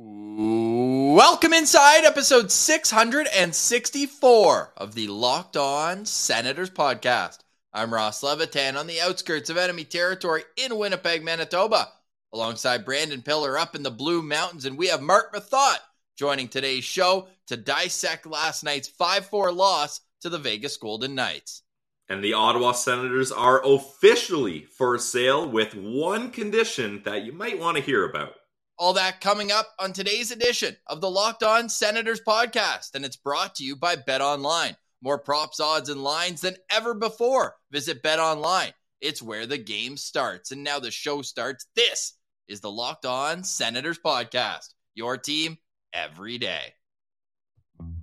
Welcome inside episode 664 of the Locked On Senators podcast. I'm Ross Levitan on the outskirts of enemy territory in Winnipeg, Manitoba, alongside Brandon Pillar up in the Blue Mountains. And we have Marc Methot joining today's show to dissect last night's 5 4 loss to the Vegas Golden Knights. And the Ottawa Senators are officially for sale with one condition that you might want to hear about. All that coming up on today's edition of the Locked On Senators podcast, and it's brought to you by Bet Online. More props, odds, and lines than ever before. Visit Bet Online. It's where the game starts. And now the show starts. This is the Locked On Senators podcast. Your team every day.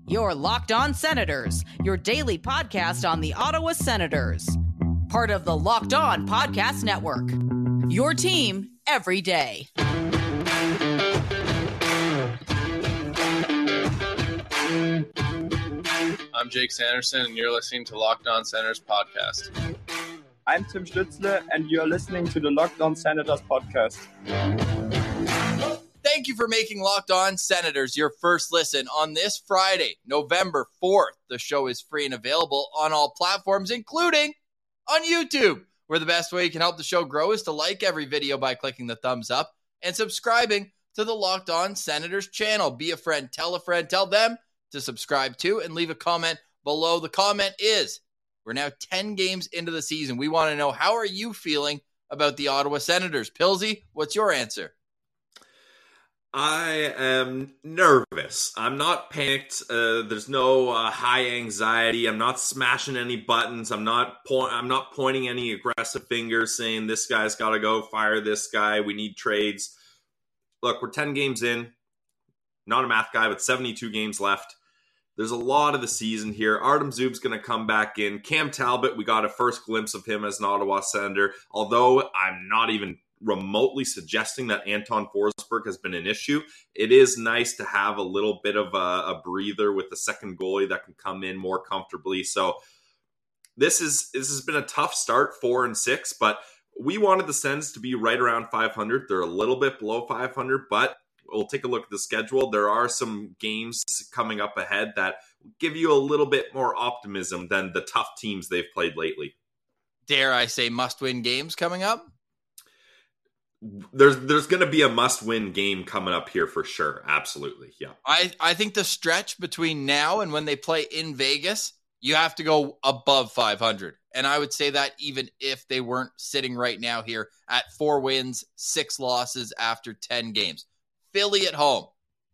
Your Locked On Senators, your daily podcast on the Ottawa Senators. Part of the Locked On Podcast Network. Your team every day. I'm Jake Sanderson, and you're listening to Locked On Senators podcast. I'm Tim Stützle, and you're listening to the Locked On Senators podcast. Thank you for making Locked On Senators your first listen on this Friday, November 4th. The show is free and available on all platforms, including on YouTube, where the best way you can help the show grow is to like every video by clicking the thumbs up and subscribing to the Locked On Senators channel. Be a friend, tell a friend, tell them to subscribe to and leave a comment below. The comment is we're now 10 games into the season. We want to know how are you feeling about the Ottawa Senators? Pilsy, what's your answer? I am nervous. I'm not panicked. Uh, there's no uh, high anxiety. I'm not smashing any buttons. I'm not po- I'm not pointing any aggressive fingers saying this guy's got to go. Fire this guy. We need trades. Look, we're 10 games in. Not a math guy, but 72 games left. There's a lot of the season here. Artem Zub's going to come back in. Cam Talbot, we got a first glimpse of him as an Ottawa Senator. Although I'm not even remotely suggesting that Anton Forsberg has been an issue, it is nice to have a little bit of a, a breather with the second goalie that can come in more comfortably. So this is this has been a tough start, four and six, but we wanted the Sens to be right around 500. They're a little bit below 500, but we'll take a look at the schedule. There are some games coming up ahead that give you a little bit more optimism than the tough teams they've played lately. Dare I say must win games coming up? There's there's going to be a must win game coming up here for sure. Absolutely. Yeah. I I think the stretch between now and when they play in Vegas, you have to go above 500. And I would say that even if they weren't sitting right now here at 4 wins, 6 losses after 10 games. Philly at home,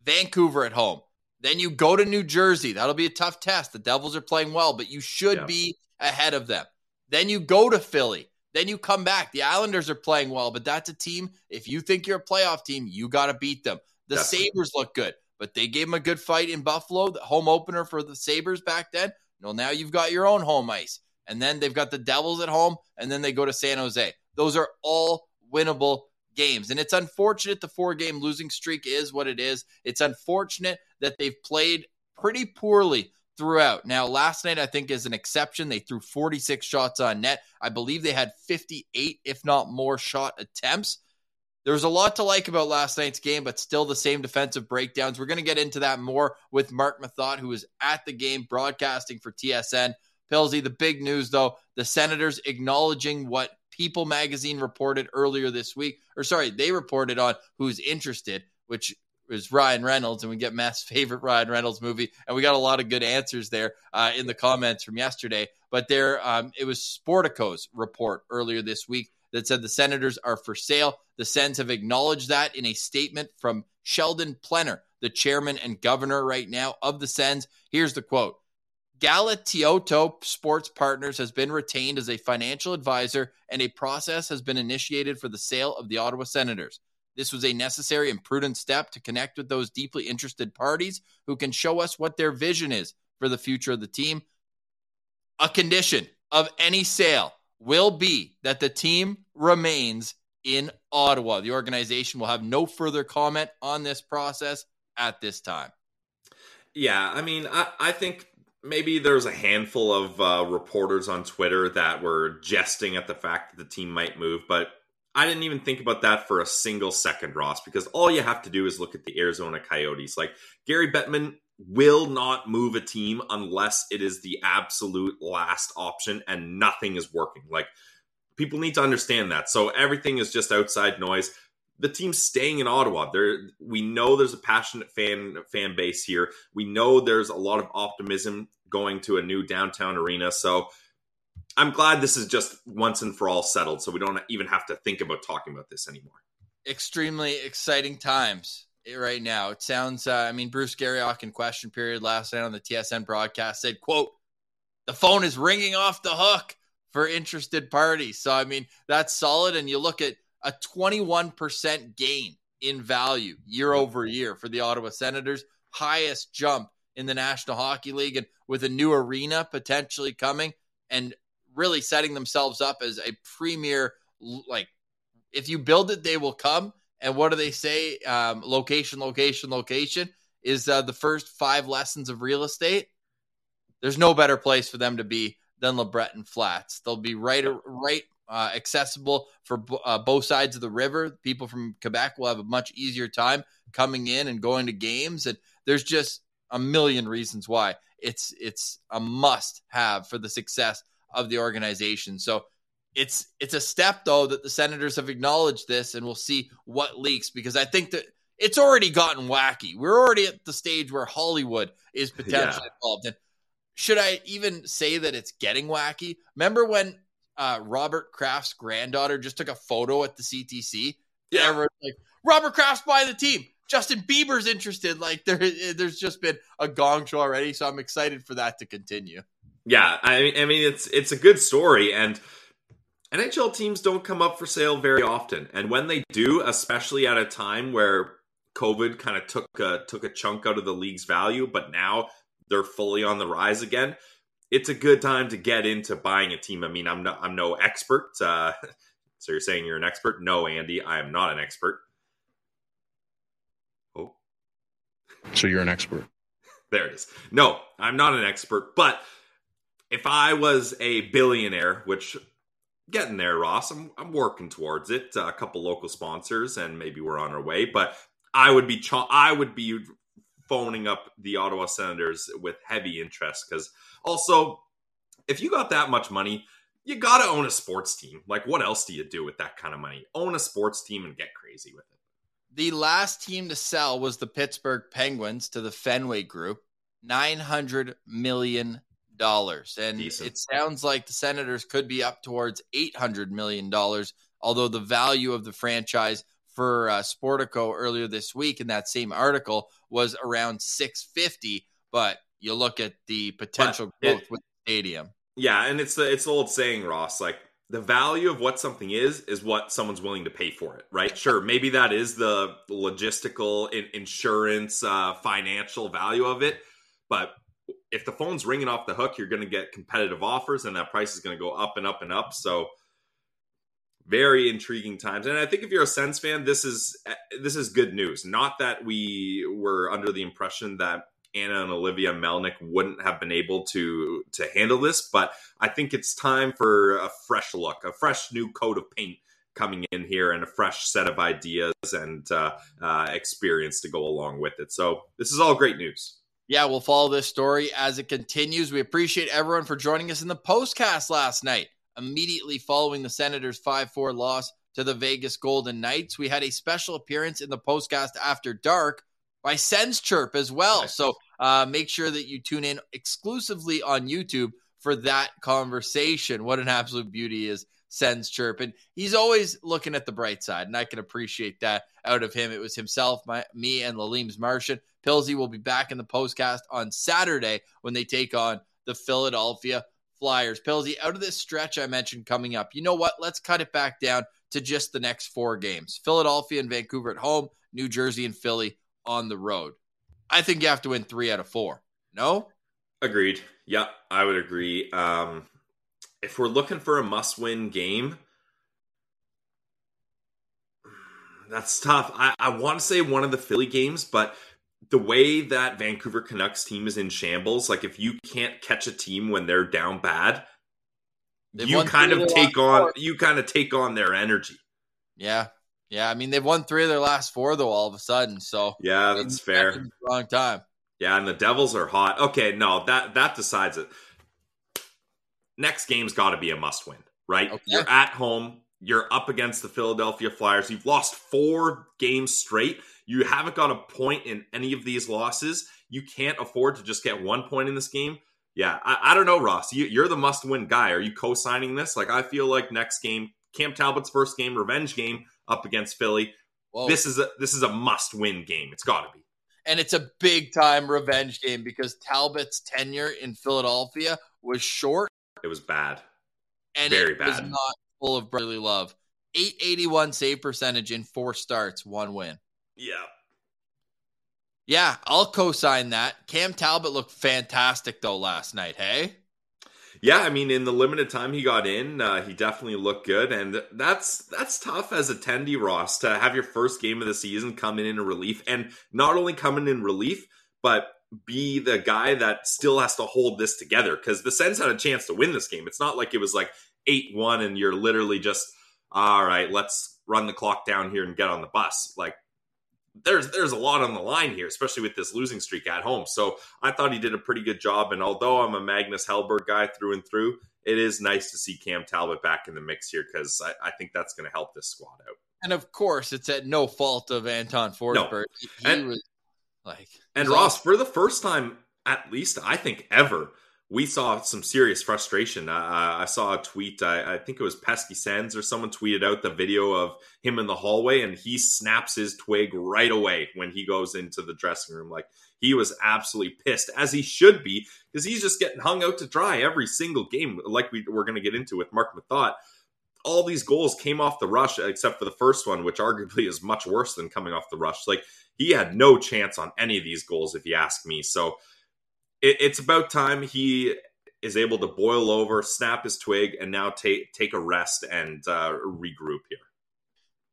Vancouver at home. Then you go to New Jersey. That'll be a tough test. The Devils are playing well, but you should yeah. be ahead of them. Then you go to Philly. Then you come back. The Islanders are playing well, but that's a team. If you think you're a playoff team, you got to beat them. The Definitely. Sabres look good, but they gave them a good fight in Buffalo, the home opener for the Sabres back then. Well, now you've got your own home ice. And then they've got the Devils at home, and then they go to San Jose. Those are all winnable games. And it's unfortunate the four game losing streak is what it is. It's unfortunate that they've played pretty poorly throughout. Now, last night, I think, is an exception. They threw 46 shots on net. I believe they had 58, if not more, shot attempts. There was a lot to like about last night's game, but still the same defensive breakdowns. We're going to get into that more with Marc Methot, who is at the game broadcasting for TSN. Pilsy, the big news, though, the Senators acknowledging what People magazine reported earlier this week, or sorry, they reported on who's interested, which is Ryan Reynolds, and we get Matt's favorite Ryan Reynolds movie, and we got a lot of good answers there uh, in the comments from yesterday. But there, um, it was Sportico's report earlier this week that said the Senators are for sale. The Sens have acknowledged that in a statement from Sheldon Plener, the chairman and governor right now of the Sens. Here's the quote. Galatioto Sports Partners has been retained as a financial advisor, and a process has been initiated for the sale of the Ottawa Senators. This was a necessary and prudent step to connect with those deeply interested parties who can show us what their vision is for the future of the team. A condition of any sale will be that the team remains in Ottawa. The organization will have no further comment on this process at this time. Yeah, I mean, I, I think maybe there's a handful of uh, reporters on Twitter that were jesting at the fact that the team might move, but I didn't even think about that for a single second, Ross, because all you have to do is look at the Arizona Coyotes. Like Gary Bettman will not move a team unless it is the absolute last option and nothing is working. Like people need to understand that. So everything is just outside noise. The team's staying in Ottawa. There, we know there's a passionate fan fan base here. We know there's a lot of optimism going to a new downtown arena. So I'm glad this is just once and for all settled. So we don't even have to think about talking about this anymore. Extremely exciting times right now. It sounds. Uh, I mean, Bruce Garrioch in question period last night on the TSN broadcast said, "quote The phone is ringing off the hook." for interested parties. So, I mean, that's solid. And you look at a 21% gain in value year over year for the Ottawa Senators, highest jump in the National Hockey League. And with a new arena potentially coming and really setting themselves up as a premier, like, if you build it, they will come. And what do they say? Um, location, location, location is uh, the first five lessons of real estate. There's no better place for them to be than LeBreton Flats. They'll be right right uh, accessible for uh, both sides of the river. People from Quebec will have a much easier time coming in and going to games, and there's just a million reasons why it's it's a must have for the success of the organization. So it's it's a step though that the Senators have acknowledged this, and we'll see what leaks because I think that it's already gotten wacky. We're already at the stage where Hollywood is potentially yeah. involved, and should I even say that it's getting wacky? Remember when uh, Robert Kraft's granddaughter just took a photo at the CTC? Yeah, Everyone's like Robert Kraft's by the team. Justin Bieber's interested. Like there, there's just been a gong show already, so I'm excited for that to continue. Yeah, I, I mean it's it's a good story, and NHL teams don't come up for sale very often, and when they do, especially at a time where COVID kind of took a, took a chunk out of the league's value, but now they're fully on the rise again, it's a good time to get into buying a team. I mean, I'm no, I'm no expert. Uh, so you're saying you're an expert? No, Andy, I am not an expert. Oh, so you're an expert? there it is. No, I'm not an expert, but if I was a billionaire, which getting there, Ross, I'm, I'm working towards it. Uh, a couple local sponsors, and maybe we're on our way. But I would be ch- I would be phoning up the Ottawa Senators with heavy interest because also, if you got that much money, you got to own a sports team. Like, what else do you do with that kind of money? Own a sports team and get crazy with it. The last team to sell was the Pittsburgh Penguins to the Fenway Group, $900 million. And Decent. it sounds like the Senators could be up towards $800 million, although the value of the franchise for uh, Sportico earlier this week in that same article was around 650. But you look at the potential but growth it, with the stadium. Yeah, and it's the it's the old saying, Ross. Like the value of what something is is what someone's willing to pay for it, right? Sure, maybe that is the logistical, in, insurance, uh, financial value of it, but if the phone's ringing off the hook, you're going to get competitive offers, and that price is going to go up and up and up. So very intriguing times and i think if you're a sens fan this is this is good news not that we were under the impression that anna and olivia melnyk wouldn't have been able to to handle this but i think it's time for a fresh look a fresh new coat of paint coming in here and a fresh set of ideas and uh, uh, experience to go along with it so this is all great news yeah, we'll follow this story as it continues. We appreciate everyone for joining us in the postcast last night immediately following the Senators' 5 4 loss to the Vegas Golden Knights. We had a special appearance in the postcast after dark by Sens Chirp as well. Nice. So uh, make sure that you tune in exclusively on YouTube for that conversation. What an absolute beauty is Sens Chirp. And he's always looking at the bright side, and I can appreciate that out of him. It was himself, my, me, and Laleem's Martian. Pilsy will be back in the postcast on Saturday when they take on the Philadelphia Flyers. Pilsy, out of this stretch I mentioned coming up, you know what? Let's cut it back down to just the next four games Philadelphia and Vancouver at home, New Jersey and Philly on the road. I think you have to win three out of four. No? Agreed. Yeah, I would agree. Um, if we're looking for a must win game, that's tough. I, I want to say one of the Philly games, but the way that Vancouver Canucks team is in shambles, like if you can't catch a team when they're down bad, They've you kind of take on you kind of take on their energy. Yeah. Yeah. I mean, they've won three of their last four, though, all of a sudden. So, Yeah, that's fair. Wrong time. Yeah, and the Devils are hot. Okay, no, that that decides it. Next game's got to be a must win, right? Okay. You're at home. You're up against the Philadelphia Flyers. You've lost four games straight. You haven't got a point in any of these losses. You can't afford to just get one point in this game. Yeah, I, I don't know, Ross. You, you're the must win guy. Are you co signing this? Like, I feel like next game, Cam Talbot's first game, revenge game up against Philly. Whoa. This is a this is a must win game. It's got to be. and it's a big time revenge game because Talbot's tenure in Philadelphia was short It was bad. and Very bad. not full of brotherly love. 881 save percentage in four starts, one win. Yeah, Yeah, I'll co-sign that. Cam Talbot looked fantastic though last night. Hey, Yeah, I mean, in the limited time he got in, uh, he definitely looked good, and that's that's tough as attendee Ross to have your first game of the season come in in relief, and not only coming in relief, but be the guy that still has to hold this together because the Sens had a chance to win this game. It's not like it was like eight one, and you're literally just all right. Let's run the clock down here and get on the bus. Like there's there's a lot on the line here, especially with this losing streak at home. So I thought he did a pretty good job. And although I'm a Magnus Hellberg guy through and through, it is nice to see Cam Talbot back in the mix here because I, I think that's going to help this squad out. and of course it's at no fault of Anton Forsberg. He, he And- was like, And Ross, for the first time, at least I think ever, we saw some serious frustration. Uh, I saw a tweet. I, I think it was Pesky Sands or someone tweeted out the video of him in the hallway, and he snaps his twig right away when he goes into the dressing room. Like he was absolutely pissed, as he should be, because he's just getting hung out to dry every single game. Like we, we're going to get into with Marc Methot. All these goals came off the rush, except for the first one, which arguably is much worse than coming off the rush. Like he had no chance on any of these goals, if you ask me. So it, it's about time he is able to boil over, snap his twig, and now take take a rest and uh, regroup here.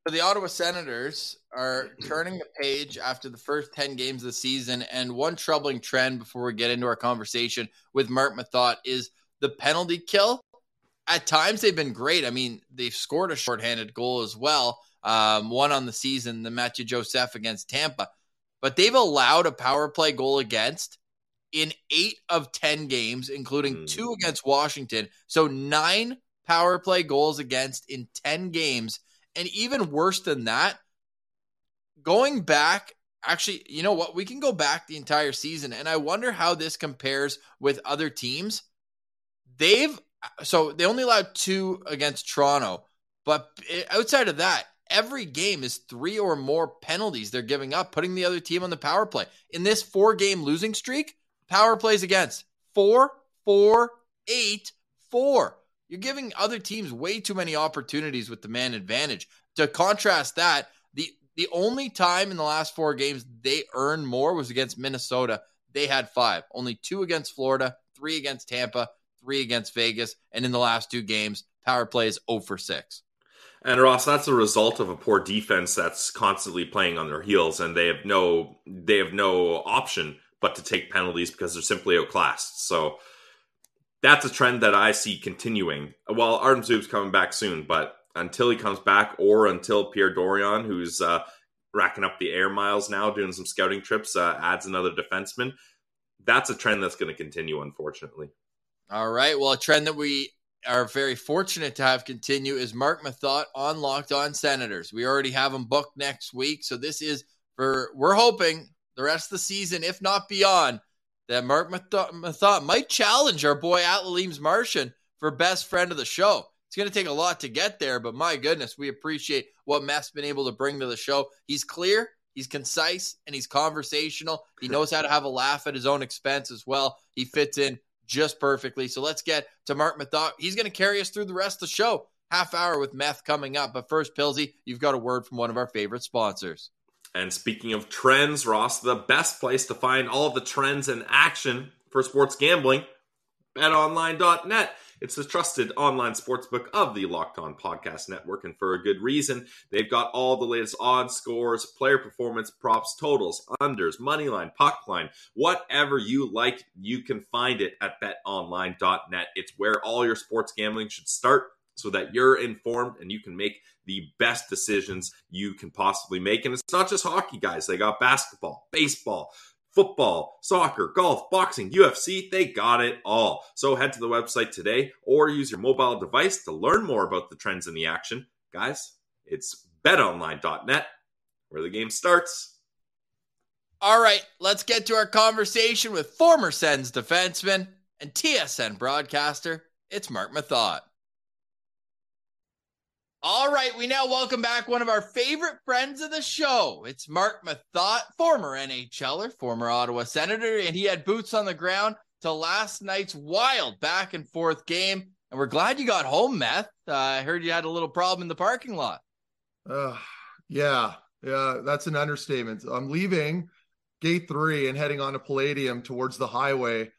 So the Ottawa Senators are turning the page after the first 10 games of the season. And one troubling trend before we get into our conversation with Marc Methot is the penalty kill. At times they've been great. I mean, they've scored a shorthanded goal as well. Um, one on the season, the Mathieu Joseph against Tampa. But they've allowed a power play goal against in eight of 10 games, including Hmm. two against Washington. So nine power play goals against in 10 games. And even worse than that, going back, actually, you know what? We can go back the entire season. And I wonder how this compares with other teams. They've, so they only allowed two against Toronto. But outside of that, every game is three or more penalties they're giving up, putting the other team on the power play. In this four game losing streak, power plays against four, four, eight, four. You're giving other teams way too many opportunities with the man advantage. To contrast that, the the only time in the last four games they earned more was against Minnesota. They had five, only two against Florida, three against Tampa, three against Vegas, and in the last two games, power play is 0 for 6. And Ross, that's a result of a poor defense that's constantly playing on their heels, and they have no they have no option but to take penalties because they're simply outclassed. So that's a trend that I see continuing. Well, Artem Zub's coming back soon, but until he comes back, or until Pierre Dorion, who's uh, racking up the air miles now, doing some scouting trips, uh, adds another defenseman, that's a trend that's going to continue, unfortunately. All right. Well, a trend that we are very fortunate to have continue is Marc Methot on Locked On Senators. We already have him booked next week. So this is for, we're hoping the rest of the season, if not beyond, that Marc Methot, might challenge our boy Atleems Martian for best friend of the show. It's going to take a lot to get there, but my goodness, we appreciate what Meth's been able to bring to the show. He's clear, he's concise, and he's conversational. He knows how to have a laugh at his own expense as well. He fits in just perfectly. So let's get to Marc Methot. He's going to carry us through the rest of the show. Half hour with Meth coming up. But first, Pilsy, you've got a word from one of our favorite sponsors. And speaking of trends, Ross, the best place to find all the trends and action for sports gambling, betonline.net. It's the trusted online sportsbook of the Locked On Podcast Network, and for a good reason. They've got all the latest odds, scores, player performance, props, totals, unders, money line, puck line, whatever you like, you can find it at betonline.net. It's where all your sports gambling should start. so that you're informed and you can make the best decisions you can possibly make. And it's not just hockey, guys. They got basketball, baseball, football, soccer, golf, boxing, UFC, they got it all. So head to the website today or use your mobile device to learn more about the trends in the action. Guys, it's betonline.net where the game starts. All right, let's get to our conversation with former Sens defenseman and TSN broadcaster. It's Marc Methot. All right, we now welcome back one of our favorite friends of the show. It's Marc Methot, former NHLer, former Ottawa Senator, and he had boots on the ground to last night's wild back and forth game. And we're glad you got home, Meth. Uh, I heard you had a little problem in the parking lot. Uh, yeah, yeah, that's an understatement. I'm leaving gate three and heading on to Palladium towards the highway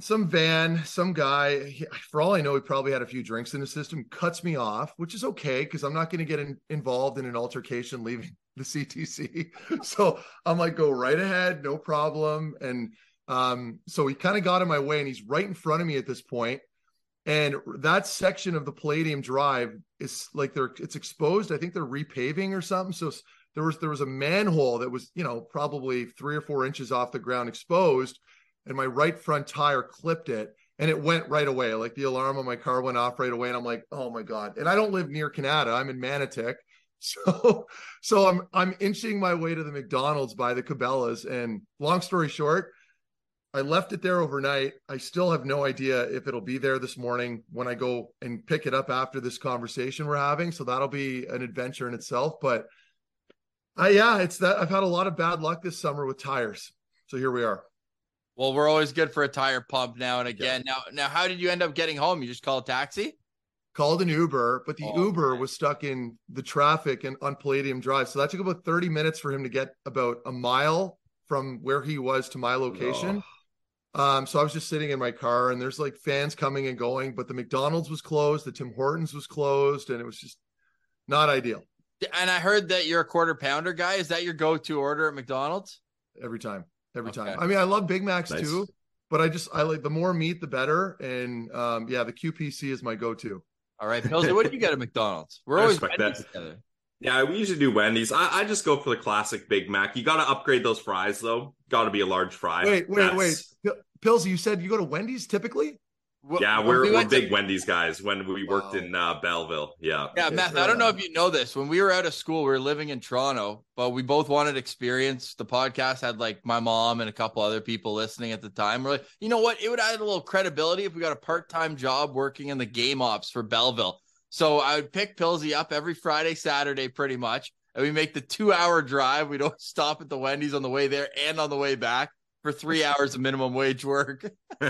some van, some guy, he, for all I know, he probably had a few drinks in the system, cuts me off, which is okay because I'm not going to get in, involved in an altercation leaving the CTC. so I'm like, go right ahead, no problem. And um, so he kind of got in my way and he's right in front of me at this point. And that section of the Palladium Drive is like they're it's exposed. I think they're repaving or something. So there was there was a manhole that was, you know, probably three or four inches off the ground exposed and my right front tire clipped it and it went right away. Like the alarm on my car went off right away. And I'm like, oh my God. And I don't live near Kanata. I'm in Manotick. So so I'm I'm inching my way to the McDonald's by the Cabela's. And long story short, I left it there overnight. I still have no idea if it'll be there this morning when I go and pick it up after this conversation we're having. So that'll be an adventure in itself. But I yeah, it's that I've had a lot of bad luck this summer with tires. So here we are. Well, we're always good for a tire pump now and again. Yeah. Now, now, how did you end up getting home? You just call a taxi? Called an Uber, but the oh, Uber man. was stuck in the traffic and on Palladium Drive. So that took about 30 minutes for him to get about a mile from where he was to my location. Oh. Um, so I was just sitting in my car and there's like fans coming and going, but the McDonald's was closed, the Tim Hortons was closed, and it was just not ideal. And I heard that you're a quarter pounder guy. Is that your go-to order at McDonald's? Every time every okay. time. I mean, I love Big Macs nice. too, but I just I like the more meat the better. And um, yeah, the QPC is my go-to. All right, Pilsy, what do you get at McDonald's? We're I always that. together. Yeah, we usually do Wendy's. I, I, just go for the classic Big Mac. You got to upgrade those fries though. Got to be a large fry. Wait, wait, That's... wait. Pilsy, you said you go to Wendy's typically? Yeah, we're, we we're big to... Wendy's guys when we worked wow. in uh, Belleville. Yeah. Yeah, Matt, I don't know if you know this. When we were out of school, we were living in Toronto, but we both wanted experience. The podcast had like my mom and a couple other people listening at the time. We're like, you know what? It would add a little credibility if we got a part time job working in the game ops for Belleville. So I would pick Pilsy up every Friday, Saturday, pretty much. And we make the two hour drive. We don't stop at the Wendy's on the way there and on the way back for three hours of minimum wage work.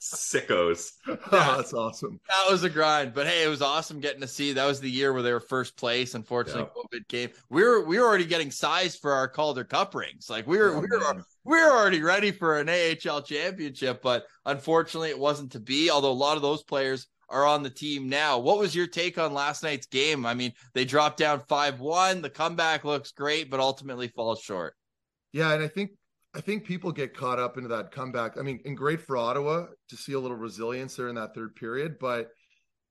Sickos. Yeah, oh, that's awesome. That was a grind, but hey, it was awesome getting to see. That was the year where they were first place. Unfortunately, yeah. COVID came. We were we were already getting sized for our Calder Cup rings. Like we were oh, we were man. we were already ready for an AHL championship, but unfortunately, it wasn't to be. Although a lot of those players are on the team now. What was your take on last night's game? I mean, they dropped down 5 1. The comeback looks great, but ultimately falls short. Yeah. And I think I think people get caught up into that comeback. I mean, and great for Ottawa to see a little resilience there in that third period. But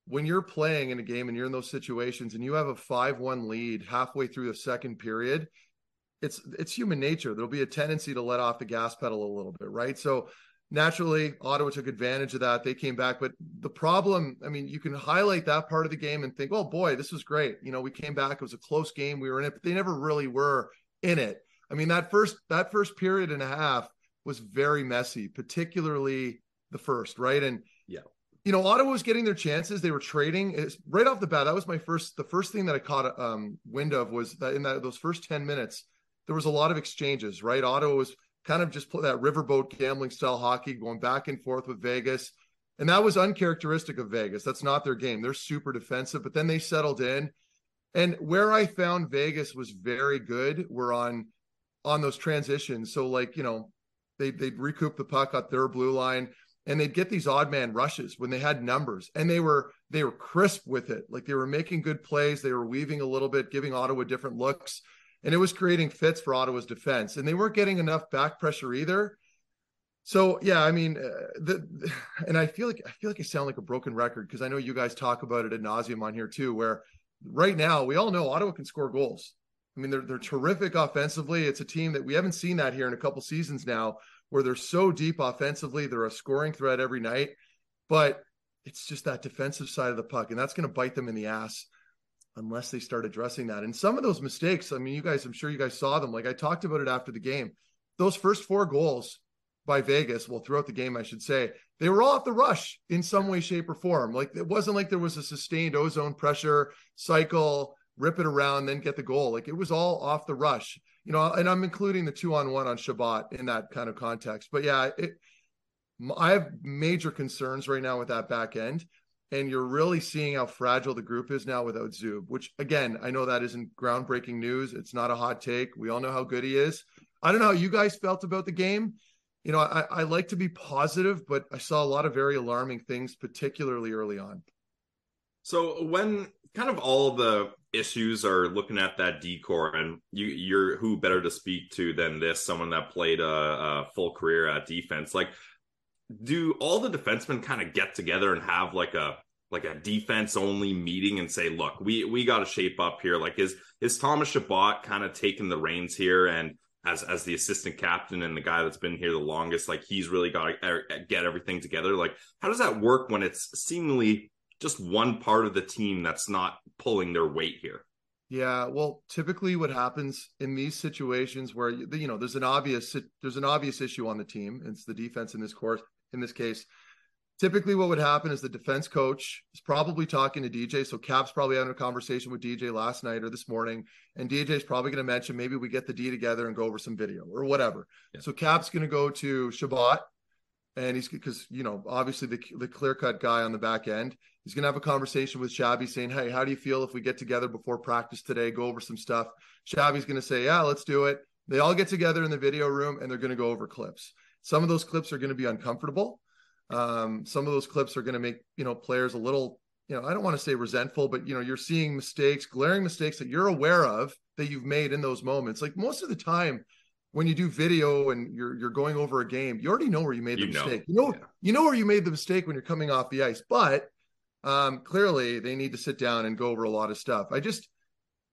when you're playing in a game and you're in those situations and you have a 5-1 lead halfway through the second period, it's it's human nature. There'll be a tendency to let off the gas pedal a little bit, right? So naturally, Ottawa took advantage of that. They came back. But the problem, I mean, you can highlight that part of the game and think, oh boy, this was great. You know, we came back. It was a close game. We were in it, but they never really were in it. I mean, that first that first period and a half was very messy, particularly the first, right? And yeah, you know, Ottawa was getting their chances. They were trading. It's, right off the bat, that was my first. The first thing that I caught um, wind of was that in that those first ten minutes, there was a lot of exchanges. Right, Ottawa was kind of just that riverboat gambling style hockey, going back and forth with Vegas, and that was uncharacteristic of Vegas. That's not their game. They're super defensive, but then they settled in. And where I found Vegas was very good were on on those transitions. So like, you know, they they'd recoup the puck at their blue line and they'd get these odd man rushes when they had numbers and they were they were crisp with it. Like they were making good plays, they were weaving a little bit, giving Ottawa different looks, and it was creating fits for Ottawa's defense. And they weren't getting enough back pressure either. So yeah, I mean, uh, the, and I feel like I feel like I sound like a broken record because I know you guys talk about it ad nauseum on here too. Where right now we all know Ottawa can score goals. I mean, they're they're terrific offensively. It's a team that we haven't seen that here in a couple seasons now, where they're so deep offensively. They're a scoring threat every night, but it's just that defensive side of the puck, and that's going to bite them in the ass unless they start addressing that. And some of those mistakes, I mean, you guys, I'm sure you guys saw them. Like I talked about it after the game. Those first four goals by Vegas, well, throughout the game, I should say, they were all off the rush in some way, shape, or form. Like it wasn't like there was a sustained ozone pressure cycle, rip it around, then get the goal. Like it was all off the rush, you know. And I'm including the two on one on Chabot in that kind of context. But yeah, it, I have major concerns right now with that back end. And you're really seeing how fragile the group is now without Zub, which again, I know that isn't groundbreaking news. It's not a hot take. We all know how good he is. I don't know how you guys felt about the game you know, I, I like to be positive, but I saw a lot of very alarming things, particularly early on. So when kind of all the issues are looking at that decor, and you you're who better to speak to than this, someone that played a, a full career at defense. Like, do all the defensemen kind of get together and have like a like a defense only meeting and say, look, we we got to shape up here. Like, is is Thomas Chabot kind of taking the reins here and as as the assistant captain and the guy that's been here the longest, like he's really got to er, get everything together. Like, how does that work when it's seemingly just one part of the team that's not pulling their weight here? Yeah, well, typically what happens in these situations where you know there's an obvious there's an obvious issue on the team. It's the defense in this course in this case typically what would happen is the defense coach is probably talking to DJ. So Cap's probably having a conversation with DJ last night or this morning, and DJ is probably going to mention maybe we get the D together and go over some video or whatever. Yeah. So Cap's going to go to Chabot, and he's because you know obviously the the clear cut guy on the back end. He's going to have a conversation with Shabby saying, "Hey, how do you feel if we get together before practice today, go over some stuff?" Shabby's going to say, "Yeah, let's do it." They all get together in the video room and they're going to go over clips. Some of those clips are going to be uncomfortable um, some of those clips are going to make you know players a little you know I don't want to say resentful, but you know you're seeing mistakes, glaring mistakes that you're aware of that you've made in those moments. Like most of the time when you do video and you're you're going over a game, you already know where you made the you mistake. Know. You know yeah. you know where you made the mistake when you're coming off the ice, but um, clearly they need to sit down and go over a lot of stuff. I just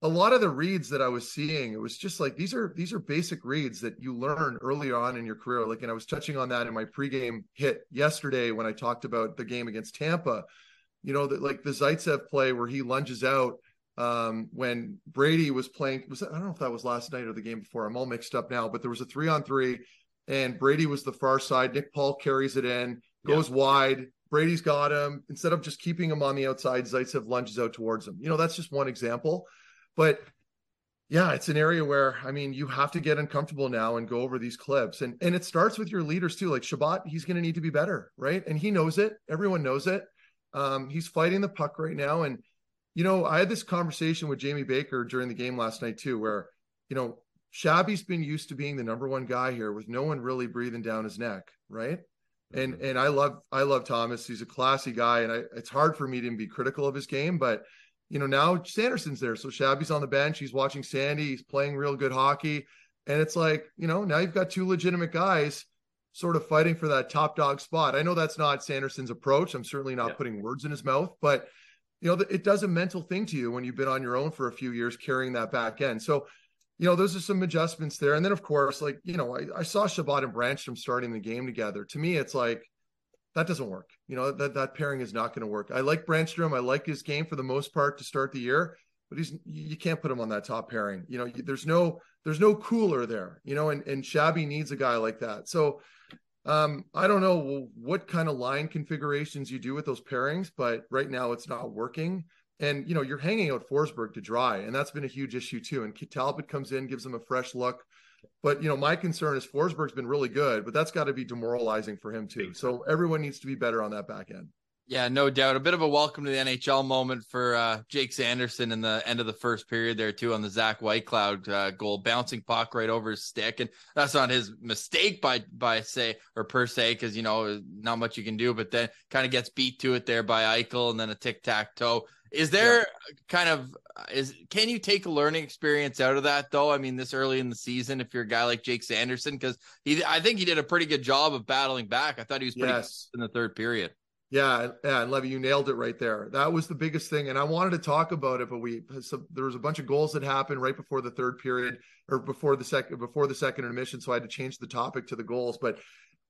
a lot of the reads that I was seeing, it was just like these are these are basic reads that you learn early on in your career. Like, and I was touching on that in my pregame hit yesterday when I talked about the game against Tampa. You know, that like the Zaitsev play where he lunges out um, when Brady was playing. Was that, I don't know if that was last night or the game before. I'm all mixed up now. But there was a three on three, and Brady was the far side. Nick Paul carries it in, goes yeah. wide. Brady's got him. Instead of just keeping him on the outside, Zaitsev lunges out towards him. You know, that's just one example. But yeah, it's an area where I mean you have to get uncomfortable now and go over these clips. And and it starts with your leaders too. Like Chabot, he's gonna need to be better, right? And he knows it. Everyone knows it. Um, he's fighting the puck right now. And you know, I had this conversation with Jamie Baker during the game last night too, where you know, Shabby's been used to being the number one guy here with no one really breathing down his neck, right? And mm-hmm. and I love I love Thomas. He's a classy guy, and I, it's hard for me to be critical of his game, but you know, now Sanderson's there. So Shabby's on the bench. He's watching Sandy. He's playing real good hockey. And it's like, you know, now you've got two legitimate guys sort of fighting for that top dog spot. I know that's not Sanderson's approach. I'm certainly not yeah. putting words in his mouth, but you know, it does a mental thing to you when you've been on your own for a few years carrying that back end. So, you know, those are some adjustments there. And then of course, like, you know, I, I saw Chabot and Brännström starting the game together. To me, it's like, that doesn't work. You know, that, that pairing is not going to work. I like Brännström. I like his game for the most part to start the year, but he's, you can't put him on that top pairing. You know, there's no, there's no cooler there, you know, and, and Shabby needs a guy like that. So, um, I don't know what kind of line configurations you do with those pairings, but right now it's not working. And, you know, you're hanging out Forsberg to dry, and that's been a huge issue too. And Talbot comes in, gives him a fresh look. But you know, my concern is Forsberg's been really good, but that's got to be demoralizing for him too. So everyone needs to be better on that back end. Yeah, no doubt. A bit of a welcome to the NHL moment for uh, Jake Sanderson in the end of the first period there too on the Zach Whitecloud uh, goal, bouncing puck right over his stick, and that's not his mistake by by say or per se because you know not much you can do, but then kind of gets beat to it there by Eichel, and then a tic tac toe Is there kind of is can you take a learning experience out of that though? I mean, this early in the season, if you're a guy like Jake Sanderson, because he I think he did a pretty good job of battling back. I thought he was pretty Yes. good in the third period. Yeah, yeah, and Levy, you nailed it right there. That was the biggest thing, and I wanted to talk about it, but we so there was a bunch of goals that happened right before the third period or before the second before the second intermission, so I had to change the topic to the goals. But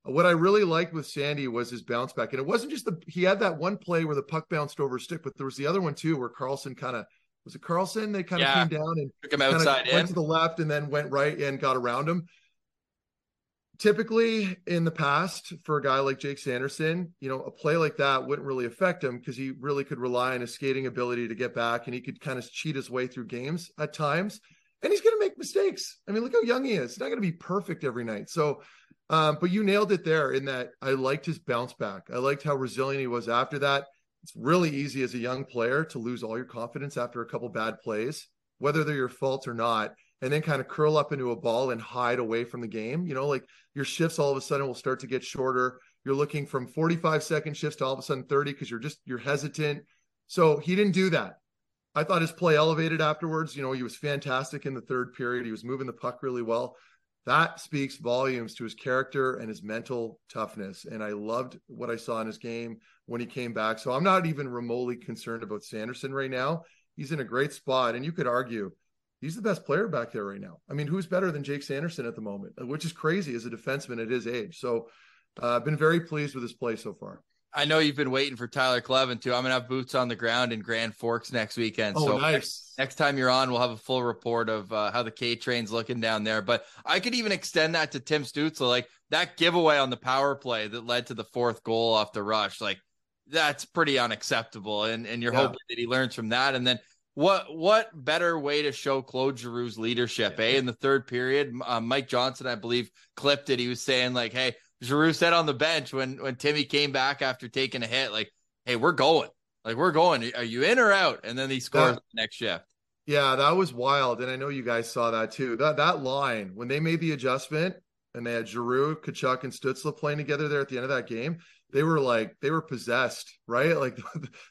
what I really liked with Sandy was his bounce back, and it wasn't just the he had that one play where the puck bounced over his stick, but there was the other one too where Karlsson kind of was it Karlsson? They kind of Yeah. came down and Took him outside went to the left and then went right and got around him. Typically, in the past, for a guy like Jake Sanderson, you know, a play like that wouldn't really affect him because he really could rely on his skating ability to get back and he could kind of cheat his way through games at times. And he's going to make mistakes. I mean, look how young he is. He's not going to be perfect every night. So, um, but you nailed it there in that I liked his bounce back. I liked how resilient he was after that. It's really easy as a young player to lose all your confidence after a couple bad plays, whether they're your fault or not, and then kind of curl up into a ball and hide away from the game. You know, like your shifts all of a sudden will start to get shorter. You're looking from 45 second shifts to all of a sudden 30 because you're just you're hesitant. So he didn't do that. I thought his play elevated afterwards. You know, he was fantastic in the third period. He was moving the puck really well. That speaks volumes to his character and his mental toughness. And I loved what I saw in his game when he came back. So I'm not even remotely concerned about Sanderson right now. He's in a great spot. And you could argue he's the best player back there right now. I mean, who's better than Jake Sanderson at the moment, which is crazy as a defenseman at his age. So uh, I've been very pleased with his play so far. I know you've been waiting for Tyler Kleven too. I'm gonna have boots on the ground in Grand Forks next weekend. Oh, so nice. next time you're on, we'll have a full report of uh, how the K train's looking down there. But I could even extend that to Tim Stützle, like that giveaway on the power play that led to the fourth goal off the rush. Like that's pretty unacceptable, and and you're Yeah. hoping that he learns from that. And then what what better way to show Claude Giroux's leadership? Eh, in the third period, uh, Mike Johnson, I believe, clipped it. He was saying like, "Hey." Giroux said on the bench when when Timmy came back after taking a hit, like, "Hey, we're going, like we're going. Are you in or out?" And then he scores That- the next shift. Yeah, that was wild. And I know you guys saw that too. That that line, when they made the adjustment and they had Giroux, Tkachuk, and Stützle playing together there at the end of that game, they were like they were possessed, right? Like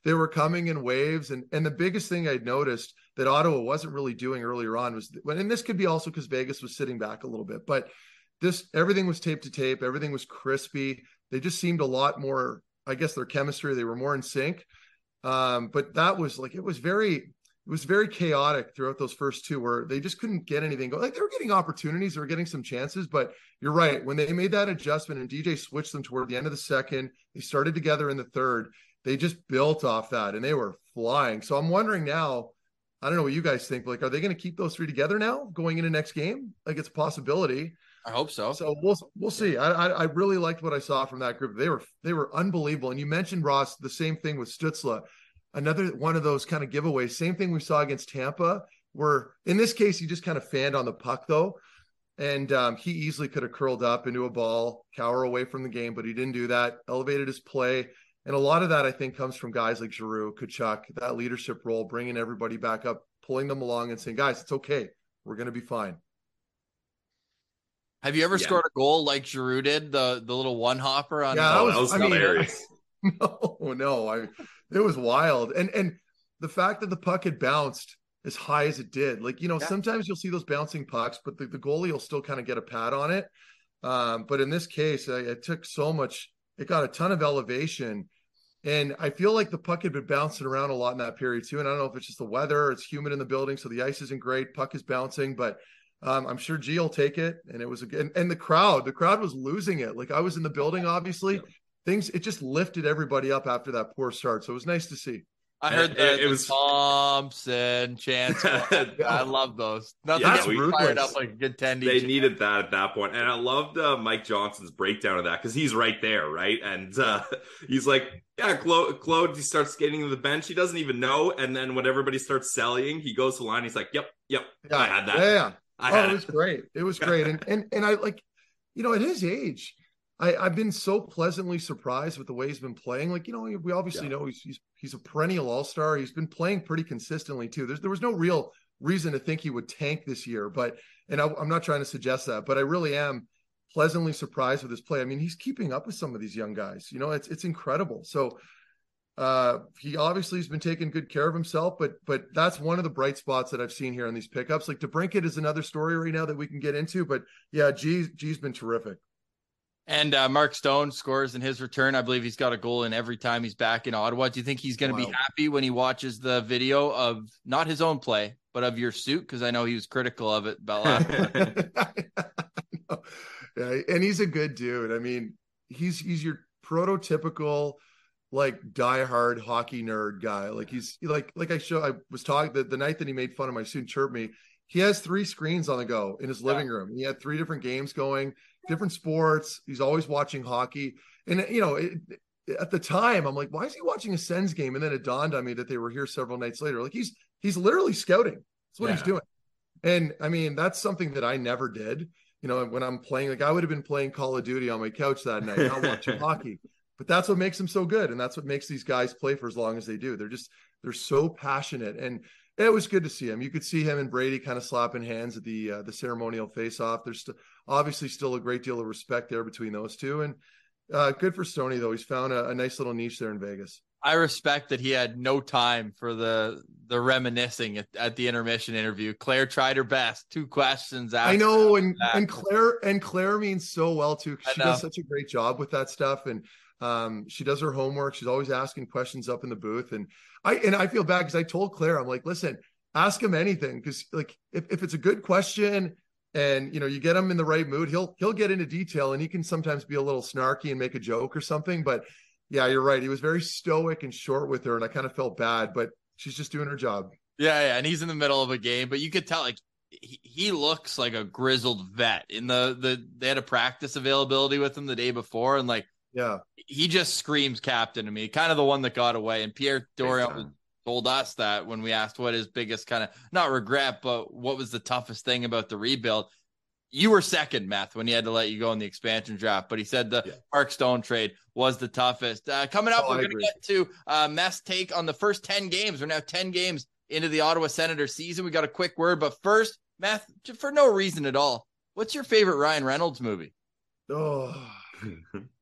they were coming in waves. And and the biggest thing I'd noticed that Ottawa wasn't really doing earlier on was when and this could be also because Vegas was sitting back a little bit, but this everything was tape to tape, everything was crispy. They just seemed a lot more, I guess their chemistry, they were more in sync. Um, but that was like it was very it was very chaotic throughout those first two where they just couldn't get anything going. Like they were getting opportunities, they were getting some chances, but you're right. When they made that adjustment and DJ switched them toward the end of the second, they started together in the third. They just built off that and they were flying. So I'm wondering now, I don't know what you guys think. Like, are they going to keep those three together now going into next game? Like it's a possibility. I hope so. So we'll we'll see. I, I I really liked what I saw from that group. They were they were unbelievable. And you mentioned Ross the same thing with Stützle, another one of those kind of giveaways. Same thing we saw against Tampa, where in this case he just kind of fanned on the puck though, and um, he easily could have curled up into a ball, cower away from the game, but he didn't do that. Elevated his play. And a lot of that, I think, comes from guys like Giroux, Tkachuk, that leadership role, bringing everybody back up, pulling them along, and saying, "Guys, it's okay. We're going to be fine." Have you ever Yeah. scored a goal like Giroux did, the the little one hopper on? Yeah, Oh, that was- that was I mean, hilarious. no, no, I it was wild. And and the fact that the puck had bounced as high as it did, like you know, Yeah. sometimes you'll see those bouncing pucks, but the, the goalie will still kind of get a pad on it. Um, but in this case, I, it took so much, it got a ton of elevation. And I feel like the puck had been bouncing around a lot in that period too. And I don't know if it's just the weather, or it's humid in the building, so the ice isn't great. Puck is bouncing, but um, I'm sure G will take it. And it was a good, and, and the crowd, the crowd was losing it. Like I was in the building, obviously. Things it just lifted everybody up after that poor start. So it was nice to see. I heard It- the, it the was- Thompson chance. I love those. Nothing Yeah, gets me fired up like a good ten. they needed that at that point, and I loved uh, Mike Johnson's breakdown of that because he's right there, right? And uh, he's like, "Yeah, Claude, Claude." He starts skating to the bench. He doesn't even know, and then when everybody starts selling, he goes to the line. He's like, "Yep, yep, Yeah, I had that. Yeah, yeah. I oh, had it it." was great. It was great. And and and I like, you know, at his age, I, I've been so pleasantly surprised with the way he's been playing. Like, you know, we obviously know he's he's he's a perennial all star. He's been playing pretty consistently too. There's there was no real reason to think he would tank this year, but and I, I'm not trying to suggest that, but I really am pleasantly surprised with his play. I mean, he's keeping up with some of these young guys. You know, it's it's incredible. So Uh, he obviously has been taking good care of himself, but but that's one of the bright spots that I've seen here on these pickups. Like DeBrincat is another story right now that we can get into, but yeah, G G's been terrific. And uh, Mark Stone scores in his return. I believe he's got a goal in every time he's back in Ottawa. Do you think he's going to be happy when he watches the video of not his own play, but of your suit? Because I know he was critical of it about last. yeah, and he's a good dude. I mean, he's he's your prototypical like diehard hockey nerd guy. Like he's like like I show I was talking the, the night that he made fun of my suit chirp me. He has three screens on the go in his living room. He had three different games going different sports. He's always watching hockey. And, you know, it, at the time, I'm like, why is he watching a Sens game? And then it dawned on me that they were here several nights later. Like he's he's literally scouting. That's what yeah. he's doing. And I mean, that's something that I never did. You know, when I'm playing, like I would have been playing Call of Duty on my couch that night, not watching hockey. But that's what makes them so good, and that's what makes these guys play for as long as they do. They're just they're so passionate, and it was good to see him. You could see him and Brady kind of slapping hands at the uh, the ceremonial face off. There's st- obviously still a great deal of respect there between those two, and uh, good for Stony though. He's found a, a, nice little niche there in Vegas. I respect that he had no time for the the reminiscing at, at the intermission interview. Claire tried her best. Two questions. I know, and and Claire and Claire means so well too. She does such a great job with that stuff, and um, she does her homework. She's always asking questions up in the booth, and I and I feel bad because I told Claire, I'm like, listen, ask him anything because like if, if it's a good question and you know you get him in the right mood, he'll he'll get into detail and he can sometimes be a little snarky and make a joke or something. But yeah, you're right. He was very stoic and short with her, and I kind of felt bad, but she's just doing her job. Yeah, yeah, and he's in the middle of a game, but you could tell like he, he looks like a grizzled vet. In the the they had a practice availability with him the day before, and like yeah. He just screams captain to me, kind of the one that got away. And Pierre Dorion told us that when we asked what his biggest kind of not regret, but what was the toughest thing about the rebuild. You were second, Meth, when he had to let you go in the expansion draft, but he said the yeah. Mark Stone trade was the toughest. Uh, coming up, oh, we're going to get to uh, Meth's take on the first 10 games. We're now 10 games into the Ottawa Senator season. We got a quick word, but first, Meth, for no reason at all, what's your favorite Ryan Reynolds movie? Oh,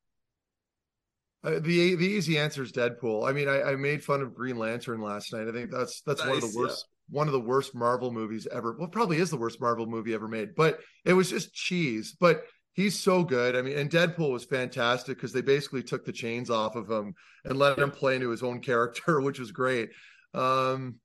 Uh, the the easy answer is Deadpool. I mean, I, I, made fun of Green Lantern last night. I think that's that's nice, one of the worst yeah. one of the worst Marvel movies ever. Well, probably is the worst Marvel movie ever made. But it was just cheese. But he's so good. I mean, and Deadpool was fantastic because they basically took the chains off of him and let him play into his own character, which was great. Um,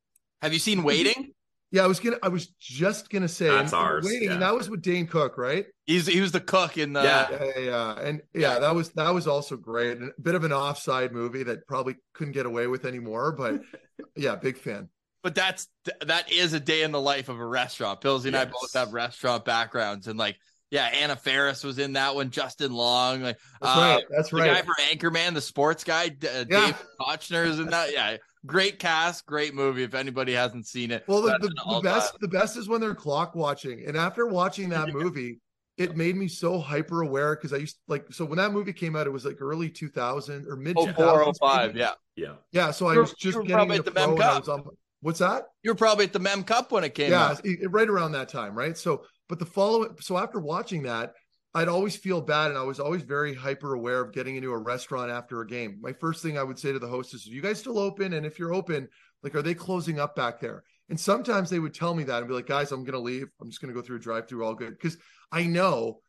Have you seen Waiting? Yeah, I was gonna. I was just gonna say that's ours. Waiting, yeah. and that was with Dane Cook, right? He's he was the cook in the yeah, yeah, yeah. and yeah, yeah, that was that was also great. a bit of an offside movie that probably couldn't get away with anymore, but yeah, big fan. But that's that is a day in the life of a restaurant. Pilsy and yes. I both have restaurant backgrounds, and like yeah, Anna Faris was in that one. Justin Long, like that's uh, right. That's the right. guy for Anchorman, the sports guy, uh, yeah. Dave Koechner's in that. Yeah, great cast, great movie. If anybody hasn't seen it, well, the, the, the best the best is when they're clock watching. And after watching that movie, it made me so hyper aware because I used like so when that movie came out, it was like early 2000 or mid 2005. Yeah, yeah, yeah. So I was just getting at the Mem Cup. On, what's that? You were probably at the Mem Cup when it came yeah, out. Right around that time, right? So, but the following, so after watching that, I'd always feel bad, and I was always very hyper aware of getting into a restaurant after a game. My first thing I would say to the hostess is, "You guys still open? And if you're open, like, are they closing up back there?" And sometimes they would tell me that and be like, "Guys, I'm gonna leave. I'm just gonna go through a drive-through, all good." Because I know,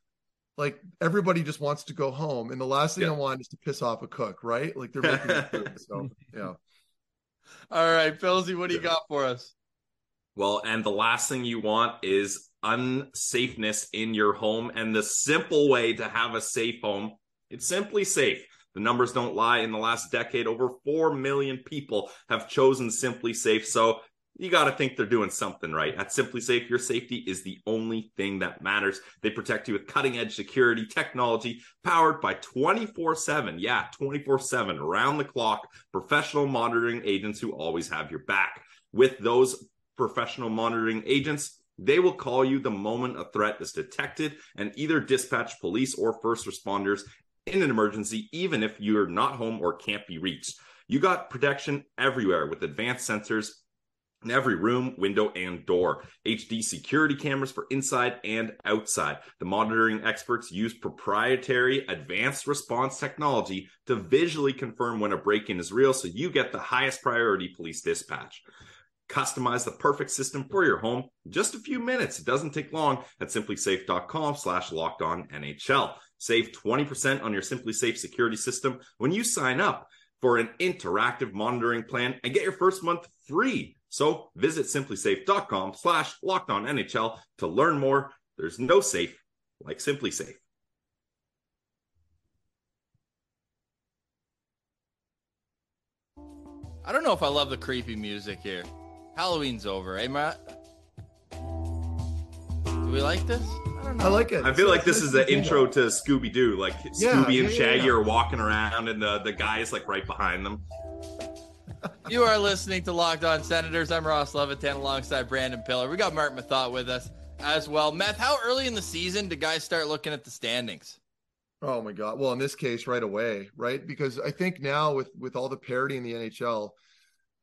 like, everybody just wants to go home, and the last thing yeah. I want is to piss off a cook, right? Like they're making food, so yeah. All right, Pilsy, what do you got for us? Well, and the last thing you want is unsafeness in your home. And the simple way to have a safe home, it's simply safe. The numbers don't lie. In the last decade, over 4 million people have chosen SimpliSafe. So you got to think they're doing something right. At SimpliSafe, your safety is the only thing that matters. They protect you with cutting edge security technology powered by 24 7. Yeah, 24 7, around the clock, professional monitoring agents who always have your back. With those professional monitoring agents, they will call you the moment a threat is detected and either dispatch police or first responders in an emergency, even if you're not home or can't be reached. You got protection everywhere with advanced sensors in every room, window, and door. HD security cameras for inside and outside. The monitoring experts use proprietary advanced response technology to visually confirm when a break in is real so you get the highest priority police dispatch. Customize the perfect system for your home in just a few minutes. It doesn't take long at simplisafe.com slash locked on NHL. Save 20% on your SimpliSafe security system when you sign up for an interactive monitoring plan and get your first month free. So visit simplisafe.com slash locked on NHL to learn more. There's no safe like SimpliSafe. I don't know if I love the creepy music here. Halloween's over, eh, Matt? Do we like this? I don't know. I like it. I feel like this is the the intro to Scooby Doo. Like Yeah, Scooby and yeah, Shaggy yeah. are walking around, and the the guy is like right behind them. You are listening to Locked On Senators. I'm Ross Levitan alongside Brandon Pillar. We got Marc Methot with us as well. Meth, how early in the season do guys start looking at the standings? Oh my god. Well, in this case, right away, right? Because I think now with with all the parity in the NHL,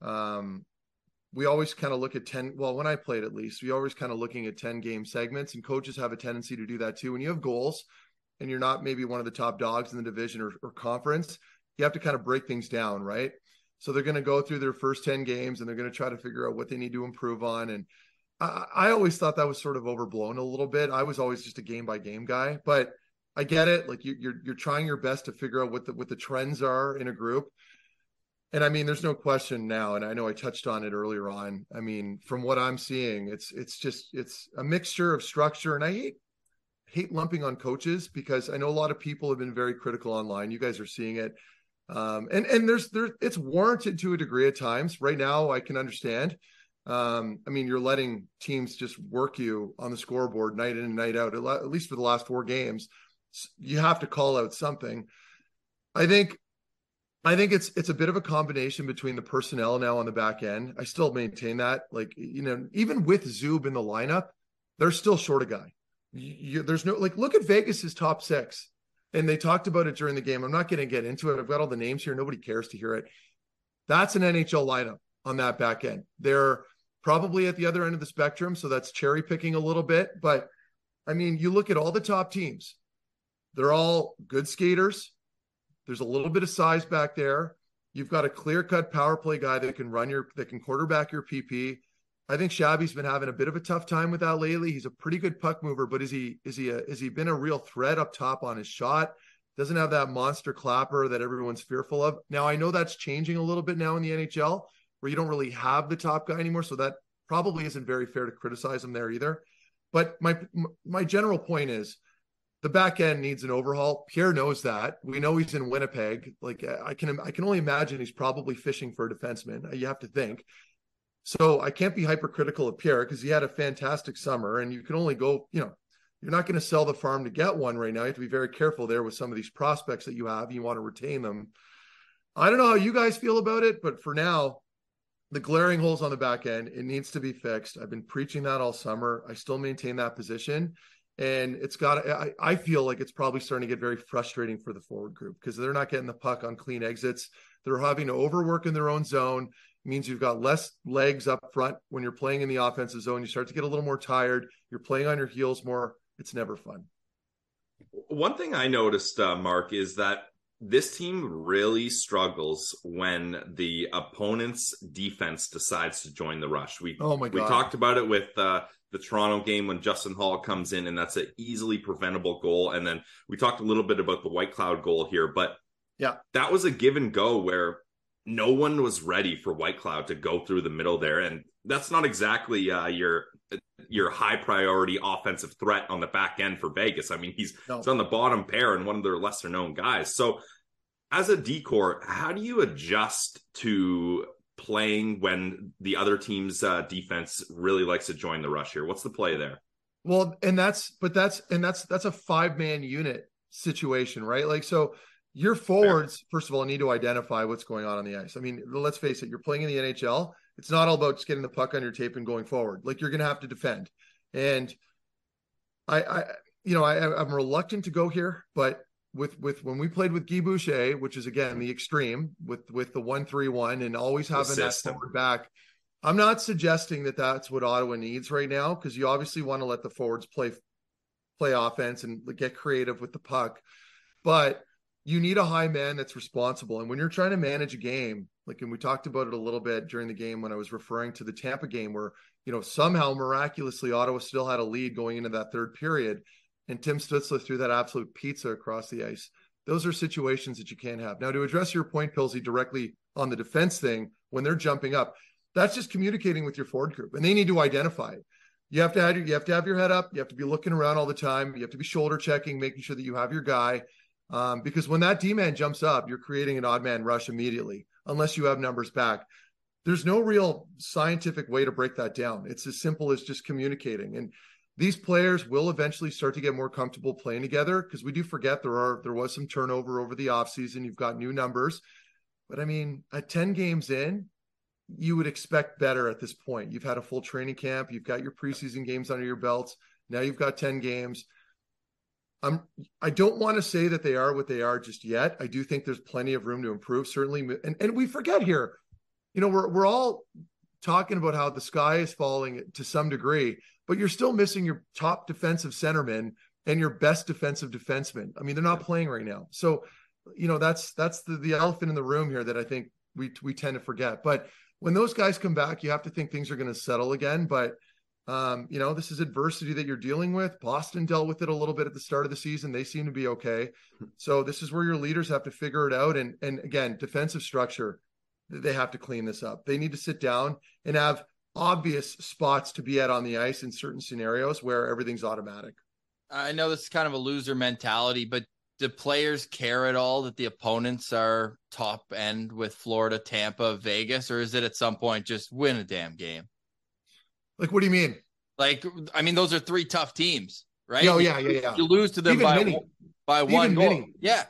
um, we always kind of look at 10 well when i played at least we always kind of looking at 10 game segments and coaches have a tendency to do that too. When you have goals and you're not maybe one of the top dogs in the division or, or conference you have to kind of break things down right? So they're going to go through their first 10 games and they're going to try to figure out what they need to improve on and I, I always thought that was sort of overblown a little bit. I was always just a game by game guy but i get it like you, you're you're trying your best to figure out what the what the trends are in a group and I mean, there's no question now, and I know I touched on it earlier on. I mean, from what I'm seeing, it's it's just it's a mixture of structure, and I hate hate lumping on coaches because I know a lot of people have been very critical online. You guys are seeing it, um, and and there's there it's warranted to a degree at times. Right now, I can understand. Um, I mean, you're letting teams just work you on the scoreboard night in and night out. At least for the last four games, you have to call out something. I think I think it's it's a bit of a combination between the personnel now on the back end. I still maintain that, like you know, even with Zub in the lineup, they're still short a guy. You, there's no like look at Vegas's top six, and they talked about it during the game. I'm not going to get into it. I've got all the names here. Nobody cares to hear it. That's an NHL lineup on that back end. They're probably at the other end of the spectrum, so that's cherry picking a little bit. But I mean, you look at all the top teams; they're all good skaters there's a little bit of size back there. You've got a clear cut power play guy that can run your that can quarterback your PP. I think Shabby's been having a bit of a tough time with that lately. He's a pretty good puck mover, but is he is he a, is he been a real threat up top on his shot? Doesn't have that monster clapper that everyone's fearful of. Now I know that's changing a little bit now in the NHL, where you don't really have the top guy anymore. So that probably isn't very fair to criticize him there either. But my my general point is the back end needs an overhaul. Pierre knows that. We know he's in Winnipeg. Like uh, I can, I can only imagine he's probably fishing for a defenseman. Uh, you have to think. So I can't be hypercritical of Pierre because he had a fantastic summer, and you can only go. You know, you're not going to sell the farm to get one right now. You have to be very careful there with some of these prospects that you have. You want to retain them. I don't know how you guys feel about it, but for now, the glaring holes on the back end, it needs to be fixed. I've been preaching that all summer. I still maintain that position and it's got I, I feel like it's probably starting to get very frustrating for the forward group because they're not getting the puck on clean exits. They're having to overwork in their own zone. It means you've got less legs up front. When you're playing in the offensive zone you start to get a little more tired. You're playing on your heels more. It's never fun. One thing i noticed uh, Marc is that this team really struggles when the opponent's defense decides to join the rush. We oh my God. we talked about it with uh, the Toronto game when Justin Holl comes in, and that's an easily preventable goal. And then we talked a little bit about the Whitecloud goal here, but yeah, that was a give and go where no one was ready for Whitecloud to go through the middle there, and that's not exactly uh, your your high priority offensive threat on the back end for Vegas. I mean, he's, no. he's on the bottom pair and one of their lesser known guys. So, as a decor, how do you adjust to playing when the other team's uh, defense really likes to join the rush here? What's the play there? Well, and that's but that's and that's that's a five man unit situation, right? Like so. Your forwards, Fair. first of all, need to identify what's going on on the ice. I mean, let's face it, you're playing in the NHL. It's not all about just getting the puck on your tape and going forward. Like you're going to have to defend. And I, I you know, I, I'm reluctant to go here, but with with when we played with Guy Boucher, which is again the extreme with with the one three one and always having that forward back, I'm not suggesting that that's what Ottawa needs right now because you obviously want to let the forwards play play offense and get creative with the puck, but you need a high man that's responsible. And when you're trying to manage a game, like and we talked about it a little bit during the game when I was referring to the Tampa game where you know somehow miraculously Ottawa still had a lead going into that third period, and Tim Stützle threw that absolute pizza across the ice. Those are situations that you can't have. Now, to address your point, Pilsy, directly on the defense thing, when they're jumping up, that's just communicating with your forward group, and they need to identify it. You have to have your, you have to have your head up. You have to be looking around all the time. You have to be shoulder checking, making sure that you have your guy. Um, because when that D man jumps up, you're creating an odd man rush immediately, unless you have numbers back. There's no real scientific way to break that down. It's as simple as just communicating. And these players will eventually start to get more comfortable playing together because we do forget there are there was some turnover over the offseason. You've got new numbers. But I mean, at 10 games in, you would expect better at this point. You've had a full training camp, you've got your preseason games under your belts. Now you've got 10 games. I'm I don't want to say that they are what they are just yet. I do think there's plenty of room to improve, certainly. And and we forget here, you know, we're we're all talking about how the sky is falling to some degree, but you're still missing your top defensive centerman and your best defensive defenseman. I mean, they're not playing right now. So, you know, that's that's the, the elephant in the room here that I think we we tend to forget. But when those guys come back, you have to think things are going to settle again. But um, you know, this is adversity that you're dealing with. Boston dealt with it a little bit at the start of the season. They seem to be okay. So this is where your leaders have to figure it out. And and again, defensive structure, they have to clean this up. They need to sit down and have obvious spots to be at on the ice in certain scenarios where everything's automatic. I know this is kind of a loser mentality, but do players care at all that the opponents are top end with Florida, Tampa, Vegas, or is it at some point just win a damn game? Like, what do you mean? Like, I mean, those are three tough teams, right? Oh, yeah, yeah, yeah. You lose to them Even by, mini. by one Even goal. mini. Yeah.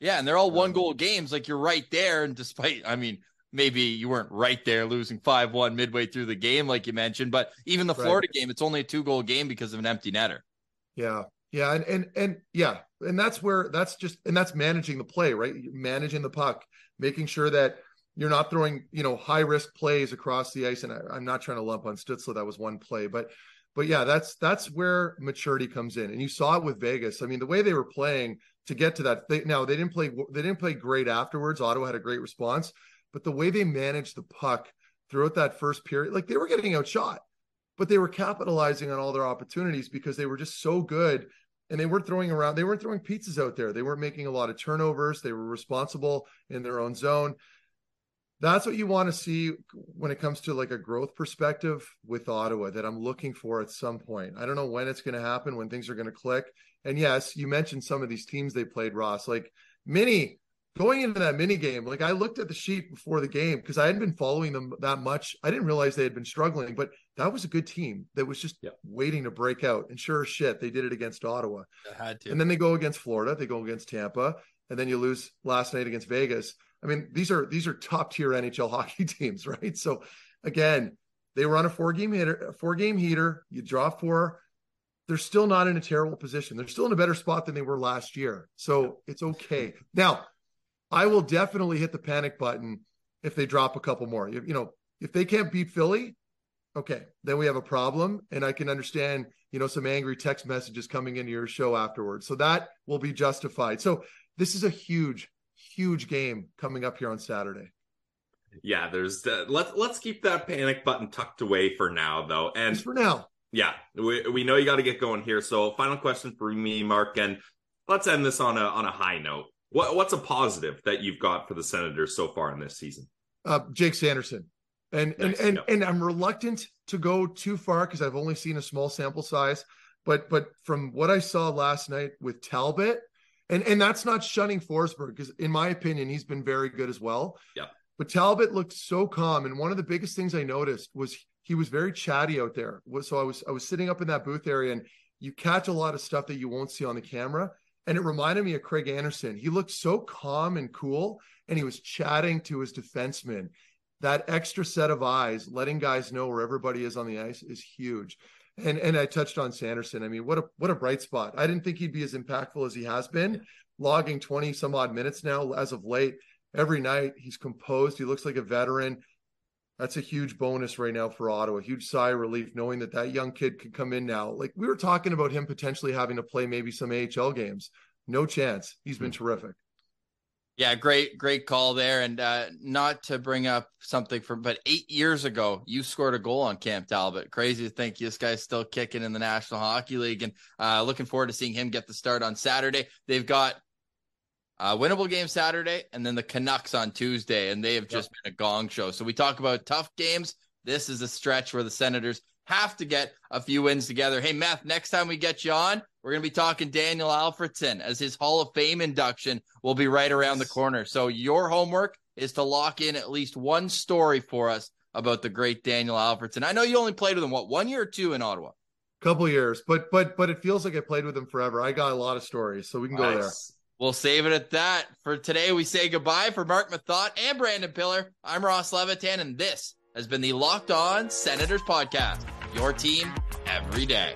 Yeah. And they're all one uh. goal games. Like, you're right there. And despite, I mean, maybe you weren't right there losing 5 1 midway through the game, like you mentioned, but even the Right. Florida game, it's only a two goal game because of an empty netter. Yeah. Yeah. And, and, and yeah. And that's where that's just, and that's managing the play, right? Managing the puck, making sure that you're not throwing, you know, high risk plays across the ice. And I, I'm not trying to lump on Stützle. That was one play, but, but yeah, that's, that's where maturity comes in. And you saw it with Vegas. I mean, the way they were playing to get to that, they, now they didn't play, they didn't play great afterwards. Ottawa had a great response, but the way they managed the puck throughout that first period, like they were getting outshot but they were capitalizing on all their opportunities because they were just so good and they weren't throwing around they weren't throwing pizzas out there they weren't making a lot of turnovers they were responsible in their own zone that's what you want to see when it comes to like a growth perspective with Ottawa that I'm looking for at some point. I don't know when it's going to happen, when things are going to click. And yes, you mentioned some of these teams they played, Ross, like mini going into that mini game. Like I looked at the sheet before the game because I hadn't been following them that much. I didn't realize they had been struggling, but that was a good team that was just Yeah. waiting to break out. And sure as shit, they did it against Ottawa. I had to. And then they go against Florida, they go against Tampa, and then you lose last night against Vegas. I mean, these are these are top tier NHL hockey teams, right? So again, they were on a four game hitter, a four game heater. You draw four. They're still not in a terrible position. They're still in a better spot than they were last year. So it's okay. Now, I will definitely hit the panic button if they drop a couple more. You, you know, if they can't beat Philly, okay, then we have a problem. And I can understand, you know, some angry text messages coming into your show afterwards. So that will be justified. So this is a huge, huge game coming up here on Saturday. Yeah, there's uh, let's let's keep that panic button tucked away for now though. And Just for now. yeah, we we know you got to get going here. So final question for me, Marc, and let's end this on a on a high note. What what's a positive that you've got for the Senators so far in this season? Uh, Jake Sanderson. And Nice, and and, and I'm reluctant to go too far because I've only seen a small sample size. But but from what I saw last night with Talbot, and and that's not shunning Forsberg because in my opinion he's been very good as well. Yeah. But Talbot looked so calm, and one of the biggest things I noticed was he was very chatty out there. So I was I was sitting up in that booth area, and you catch a lot of stuff that you won't see on the camera. And it reminded me of Craig Anderson. He looked so calm and cool, and he was chatting to his defenseman. That extra set of eyes, letting guys know where everybody is on the ice, is huge. And and I touched on Sanderson. I mean, what a what a bright spot. I didn't think he'd be as impactful as he has been, logging 20 some odd minutes now as of late. Every night he's composed. He looks like a veteran. That's a huge bonus right now for Ottawa. A Huge sigh of relief knowing that that young kid could come in now. Like we were talking about him potentially having to play maybe some AHL games. No chance. He's been mm-hmm. terrific. Yeah, great, great call there. And uh, not to bring up something from, but eight years ago, you scored a goal on Cam Talbot. Crazy to think this guy's still kicking in the National Hockey League. And uh, looking forward to seeing him get the start on Saturday. They've got a winnable game Saturday and then the Canucks on Tuesday. And they have just yep. been a gong show. So we talk about tough games. This is a stretch where the Senators have to get a few wins together. Hey, Meth, next time we get you on, we're going to be talking Daniel Alfredsson as his Hall of Fame induction will be right around the corner. So your homework is to lock in at least one story for us about the great Daniel Alfredsson. I know you only played with him what one year or two in Ottawa. Couple years, but but but it feels like I played with him forever. I got a lot of stories, so we can go nice. there. We'll save it at that. For today, we say goodbye for Marc Methot and Brandon Pillar. I'm Ross Levitan, and this has been the Locked On Senators podcast. Your team every day.